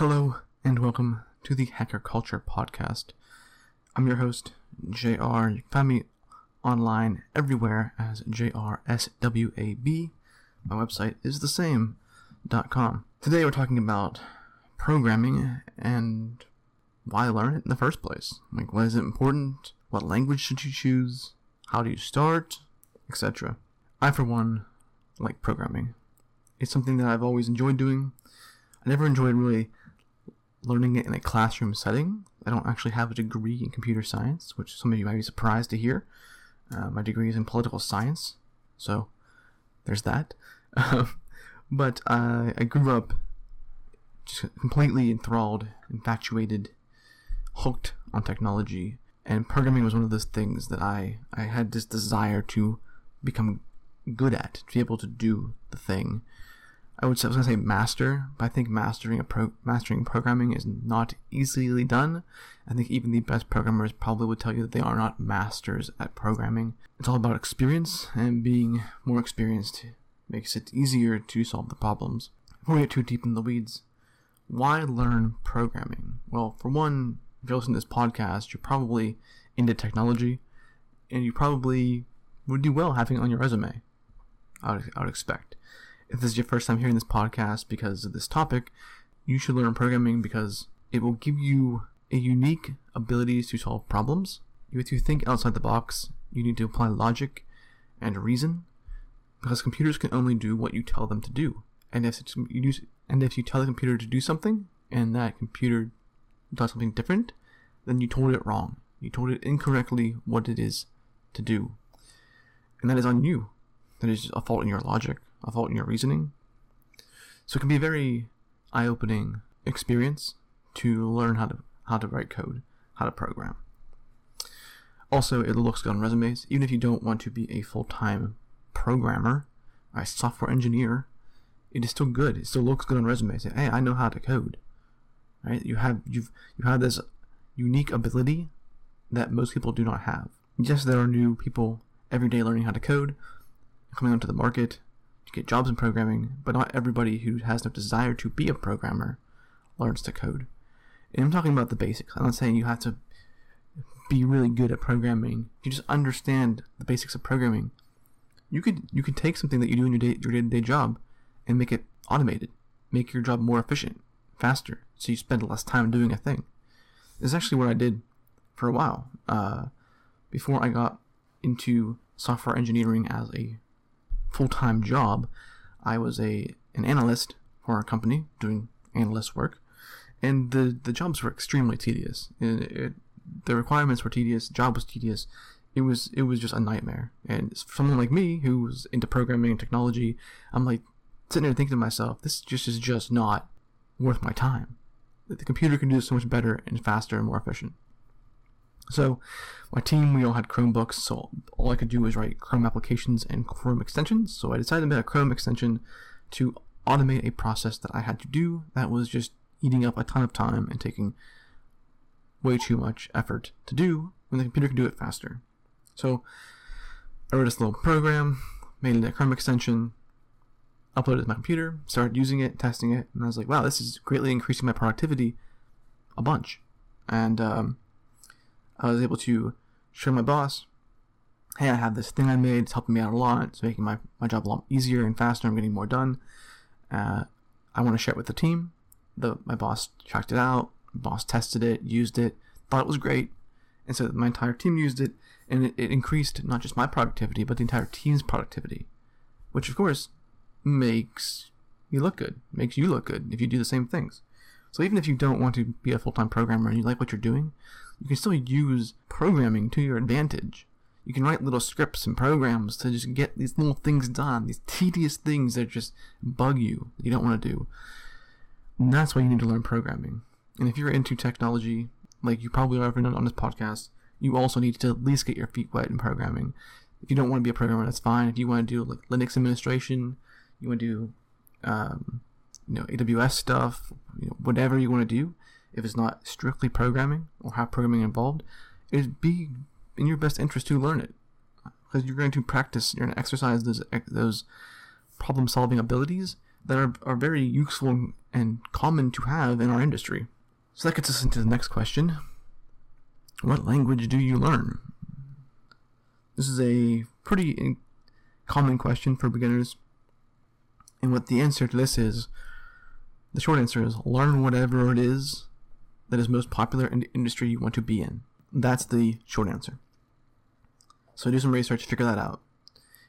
Hello, and welcome to the Hacker Culture Podcast. I'm your host, JR. You find me online everywhere as JRSWAB. My website is the same.com. Today we're talking about programming and why learn it in the first place. Like, why is it important? What language should you choose? How do you start? Etc. I, for one, like programming. It's something that I've always enjoyed doing. I never enjoyed really learning it in a classroom setting. I don't actually have a degree in computer science, which some of you might be surprised to hear. Uh, my degree is in political science, so there's that. but uh, I grew up just completely enthralled, infatuated, hooked on technology, and programming was one of those things that I, I had this desire to become good at, to be able to do the thing. I would I was gonna say master, but I think mastering a pro, mastering programming is not easily done. I think even the best programmers probably would tell you that they are not masters at programming. It's all about experience, and being more experienced makes it easier to solve the problems. Before we get too deep in the weeds, why learn programming? Well, for one, if you're listening to this podcast, you're probably into technology, and you probably would do well having it on your resume. I would, I would expect if this is your first time hearing this podcast because of this topic, you should learn programming because it will give you a unique ability to solve problems. If You think outside the box. You need to apply logic and reason because computers can only do what you tell them to do. And if you do, and if you tell the computer to do something and that computer does something different, then you told it wrong. You told it incorrectly what it is to do. And that is on you. That is a fault in your logic a fault in your reasoning. So it can be a very eye-opening experience to learn how to how to write code, how to program. Also, it looks good on resumes. Even if you don't want to be a full-time programmer, a software engineer, it is still good. It still looks good on resumes. Hey, I know how to code. Right? You have you've you have this unique ability that most people do not have. Yes, there are new people every day learning how to code, coming onto the market, get jobs in programming, but not everybody who has no desire to be a programmer learns to code. And I'm talking about the basics. I'm not saying you have to be really good at programming. You just understand the basics of programming, you could you could take something that you do in your day your day to day job and make it automated, make your job more efficient, faster, so you spend less time doing a thing. This is actually what I did for a while uh, before I got into software engineering as a full-time job, I was a an analyst for a company doing analyst work, and the the jobs were extremely tedious. It, it, the requirements were tedious. Job was tedious. It was it was just a nightmare. And someone like me who was into programming and technology, I'm like sitting there thinking to myself, this just is just not worth my time. The computer can do so much better and faster and more efficient. So, my team, we all had Chromebooks, so all I could do was write Chrome applications and Chrome extensions. So, I decided to make a Chrome extension to automate a process that I had to do that was just eating up a ton of time and taking way too much effort to do when the computer can do it faster. So, I wrote this little program, made it a Chrome extension, uploaded it to my computer, started using it, testing it, and I was like, wow, this is greatly increasing my productivity a bunch. And, um, I was able to show my boss, hey, I have this thing I made. It's helping me out a lot. It's making my, my job a lot easier and faster. I'm getting more done. Uh, I want to share it with the team. The, my boss checked it out. Boss tested it, used it, thought it was great. And so my entire team used it, and it, it increased not just my productivity, but the entire team's productivity. Which, of course, makes you look good, makes you look good if you do the same things. So even if you don't want to be a full time programmer and you like what you're doing, you can still use programming to your advantage. You can write little scripts and programs to just get these little things done, these tedious things that just bug you, you don't want to do. And that's why you need to learn programming. And if you're into technology, like you probably are everyone on this podcast, you also need to at least get your feet wet in programming. If you don't want to be a programmer, that's fine. If you want to do like Linux administration, you want to do um, you know AWS stuff, you know, whatever you want to do, if it's not strictly programming or have programming involved, it'd be in your best interest to learn it because you're going to practice, you're going to exercise those those problem solving abilities that are, are very useful and common to have in our industry. So that gets us into the next question. What language do you learn? This is a pretty common question for beginners. And what the answer to this is the short answer is learn whatever it is that is most popular in the industry you want to be in. That's the short answer. So do some research, figure that out.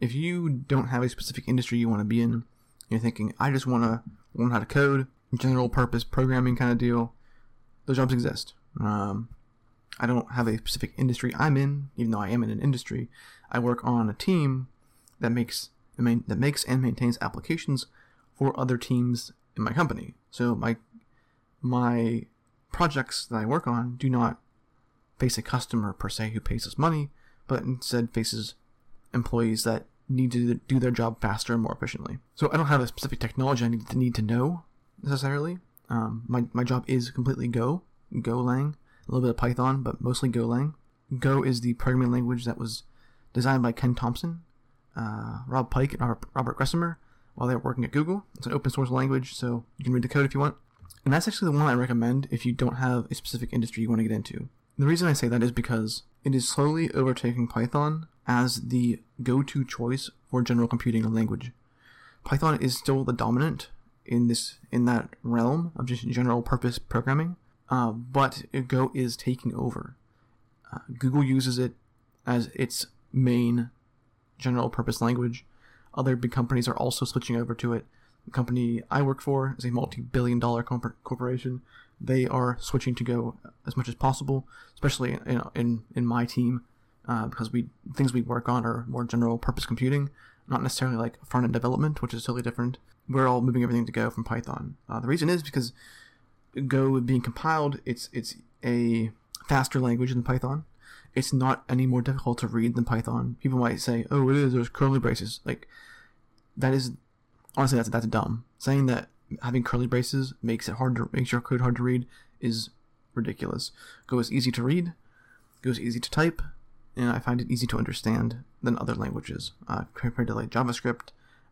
If you don't have a specific industry you want to be in, you're thinking, I just want to learn how to code, general purpose programming kind of deal, those jobs exist. Um, I don't have a specific industry I'm in, even though I am in an industry. I work on a team that makes that makes and maintains applications for other teams in my company. So my my projects that I work on do not face a customer per se who pays us money, but instead faces employees that need to do their job faster and more efficiently. So I don't have a specific technology I need to need to know necessarily. Um, my, my job is completely Go, Golang, a little bit of Python, but mostly Golang. Go is the programming language that was designed by Ken Thompson, uh, Rob Pike, and Robert Griesemer while they were working at Google. It's an open source language, so you can read the code if you want. And that's actually the one I recommend if you don't have a specific industry you want to get into. The reason I say that is because it is slowly overtaking Python as the go-to choice for general computing language. Python is still the dominant in this in that realm of just general purpose programming, uh, but Go is taking over. Uh, Google uses it as its main general purpose language. Other big companies are also switching over to it. The company I work for is a multi-billion dollar corporation. They are switching to Go as much as possible, especially in in, in my team, uh, because we things we work on are more general purpose computing, not necessarily like front end development, which is totally different. We're all moving everything to Go from Python. Uh, the reason is because Go being compiled, it's it's a faster language than Python. It's not any more difficult to read than Python. People might say, "Oh, it is. There's curly braces." Like that is honestly that's that's dumb. Saying that having curly braces makes it hard to makes your code hard to read is ridiculous. Go is easy to read, Go is easy to type, and I find it easy to understand than other languages uh, compared to like JavaScript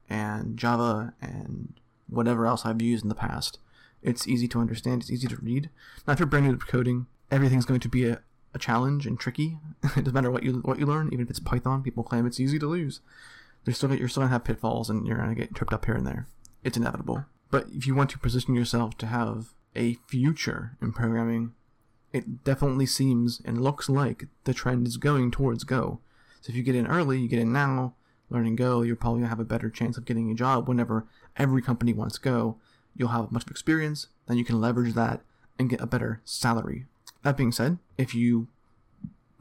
and Java and whatever else I've used in the past. It's easy to understand. It's easy to read. Now, if you're brand new to coding, everything's going to be a, a challenge and tricky. it doesn't matter what you what you learn, even if it's Python. People claim it's easy to lose. There's still you're still gonna have pitfalls, and you're gonna get tripped up here and there. It's inevitable. But if you want to position yourself to have a future in programming, it definitely seems and looks like the trend is going towards Go. So if you get in early, you get in now, learning Go, you're probably gonna have a better chance of getting a job whenever every company wants Go. You'll have much experience, then you can leverage that and get a better salary. That being said, if you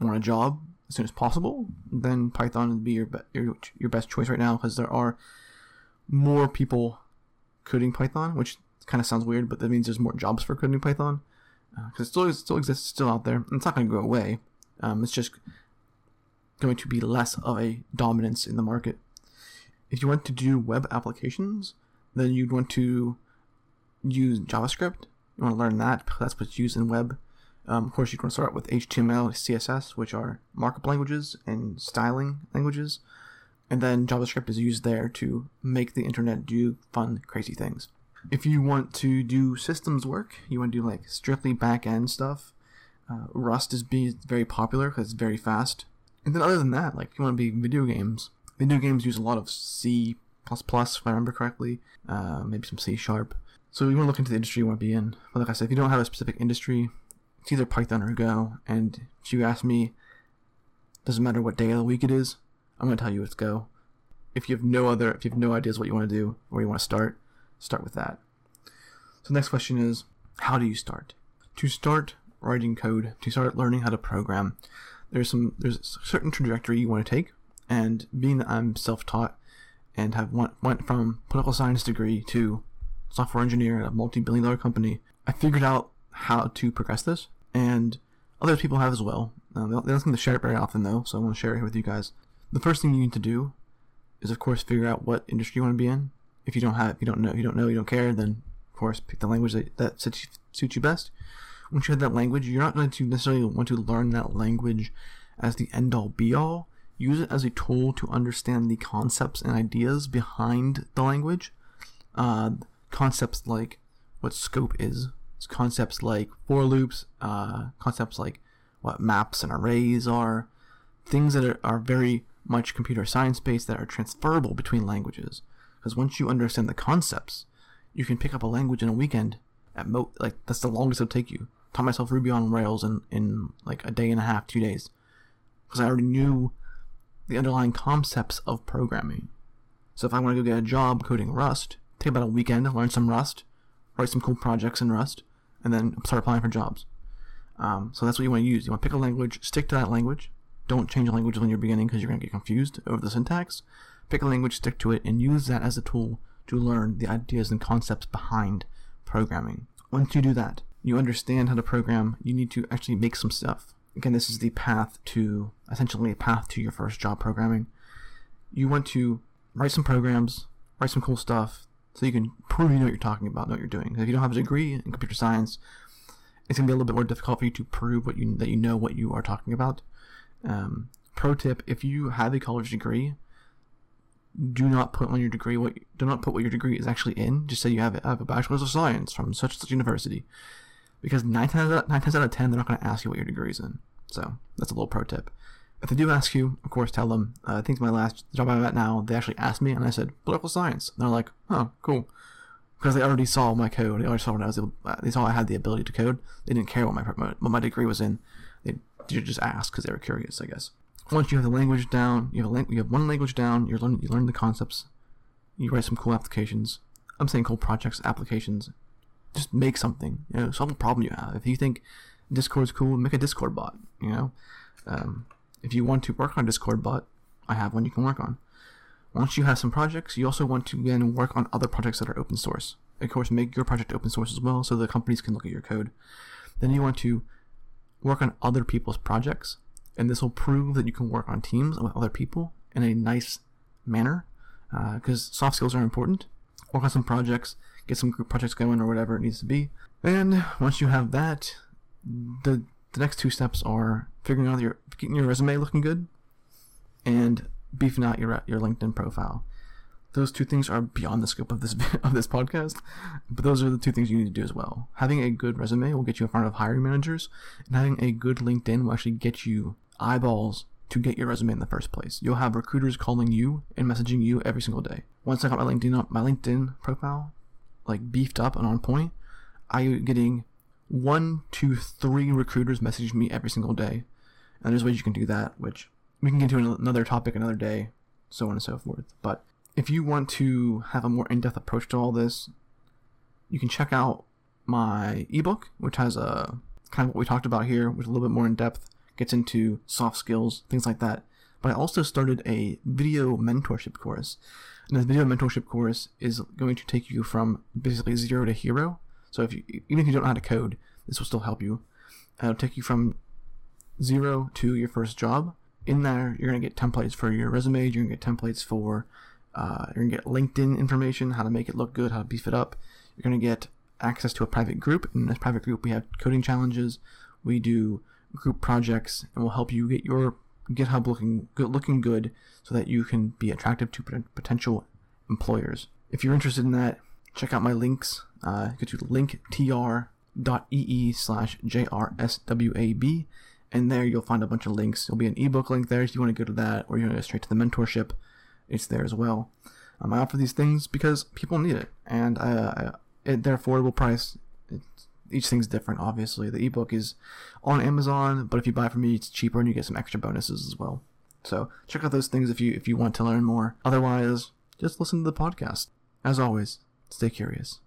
want a job as soon as possible, then Python would be your be- your, your best choice right now because there are more people coding Python, which kind of sounds weird, but that means there's more jobs for coding Python because uh, it still it still exists, still out there. It's not going to go away. Um, it's just going to be less of a dominance in the market. If you want to do web applications, then you'd want to use JavaScript. You want to learn that because that's what's used in web. Um, of course, you can start with HTML, CSS, which are markup languages and styling languages. And then JavaScript is used there to make the internet do fun, crazy things. If you want to do systems work, you want to do like strictly back end stuff, uh, Rust is being very popular because it's very fast. And then other than that, like if you want to be video games, video games use a lot of C++, if I remember correctly, uh, maybe some C sharp. So you want to look into the industry you want to be in. But like I said, if you don't have a specific industry, it's either Python or Go. And if you ask me, doesn't matter what day of the week it is, I'm gonna tell you it's Go. If you have no other, if you have no ideas what you want to do, where you want to start, start with that. So next question is, how do you start? To start writing code, to start learning how to program, there's some there's a certain trajectory you want to take. And being that I'm self-taught and have went, went from political science degree to software engineer at a multi-billion dollar company, I figured out how to progress this, and other people have as well. Uh, they don't seem to share it very often though, so I want to share it here with you guys. The first thing you need to do is, of course, figure out what industry you want to be in. If you don't have, if you don't know, you don't know, you don't care, then of course pick the language that, that suits, suits you best. Once you have that language, you're not going to necessarily want to learn that language as the end all be all. Use it as a tool to understand the concepts and ideas behind the language. Uh, concepts like what scope is. Concepts like for loops, uh, concepts like what maps and arrays are, things that are, are very much computer science based that are transferable between languages. Because once you understand the concepts, you can pick up a language in a weekend. At mo like that's the longest it'll take you. Taught myself Ruby on Rails in in like a day and a half, two days, because I already knew the underlying concepts of programming. So if I want to go get a job coding Rust, take about a weekend, learn some Rust, write some cool projects in Rust, and then start applying for jobs. Um, so that's what you want to use. You want to pick a language, stick to that language. Don't change the language when you're beginning because you're going to get confused over the syntax. Pick a language, stick to it, and use that as a tool to learn the ideas and concepts behind programming. Once you do that, you understand how to program, you need to actually make some stuff. Again, this is the path to essentially a path to your first job programming. You want to write some programs, write some cool stuff, so you can prove you know what you're talking about, know what you're doing. If you don't have a degree in computer science, it's gonna be a little bit more difficult for you to prove what you that you know what you are talking about. Um, pro tip: If you have a college degree, do not put on your degree what do not put what your degree is actually in. Just say you have, have a bachelor's of science from such such university, because nine times out, nine times out of ten they're not to ask you what your degree is in. So that's a little pro tip. If they do ask you, of course, tell them. Uh, I think my last job I'm at now, they actually asked me, and I said political science. And they're like, "Oh, cool," because they already saw my code. They already saw what I was able. Uh, they saw I had the ability to code. They didn't care what my what my degree was in. They just asked because they were curious, I guess. Once you have the language down, you have a you have one language down. You learn you learn the concepts. You write some cool applications. I'm saying cool projects, applications. Just make something. You know, solve a problem you have. If you think Discord's cool, make a Discord bot. You know. Um, if you want to work on Discord bot, I have one you can work on. Once you have some projects, you also want to then work on other projects that are open source. Of course, make your project open source as well so the companies can look at your code. Then you want to work on other people's projects, and this will prove that you can work on teams with other people in a nice manner because uh, soft skills are important. Work on some projects, get some group projects going or whatever it needs to be. And once you have that, the the next two steps are figuring out your getting your resume looking good and beefing out your your LinkedIn profile. Those two things are beyond the scope of this of this podcast, but those are the two things you need to do as well. Having a good resume will get you in front of hiring managers, and having a good LinkedIn will actually get you eyeballs to get your resume in the first place. You'll have recruiters calling you and messaging you every single day. Once I got my LinkedIn my LinkedIn profile like beefed up and on point, I getting one to three recruiters message me every single day. And there's ways you can do that, which we can get into another topic another day, so on and so forth. But if you want to have a more in depth approach to all this, you can check out my ebook, which has a kind of what we talked about here, which is a little bit more in depth, gets into soft skills, things like that. But I also started a video mentorship course. And this video mentorship course is going to take you from basically zero to hero so if you, even if you don't know how to code, this will still help you. It'll take you from zero to your first job. In there, you're gonna get templates for your resume. You're gonna get templates for uh, you're gonna get LinkedIn information, how to make it look good, how to beef it up. You're gonna get access to a private group. In this private group, we have coding challenges. We do group projects, and we'll help you get your GitHub looking good, looking good, so that you can be attractive to potential employers. If you're interested in that, check out my links. Uh, go to linktr.ee slash jrswab, and there you'll find a bunch of links. There'll be an ebook link there if you want to go to that, or you want to go straight to the mentorship. It's there as well. Um, I offer these things because people need it, and uh, it, they're affordable price. Each thing's different, obviously. The ebook is on Amazon, but if you buy from me, it's cheaper, and you get some extra bonuses as well. So check out those things if you if you want to learn more. Otherwise, just listen to the podcast. As always, Stay curious.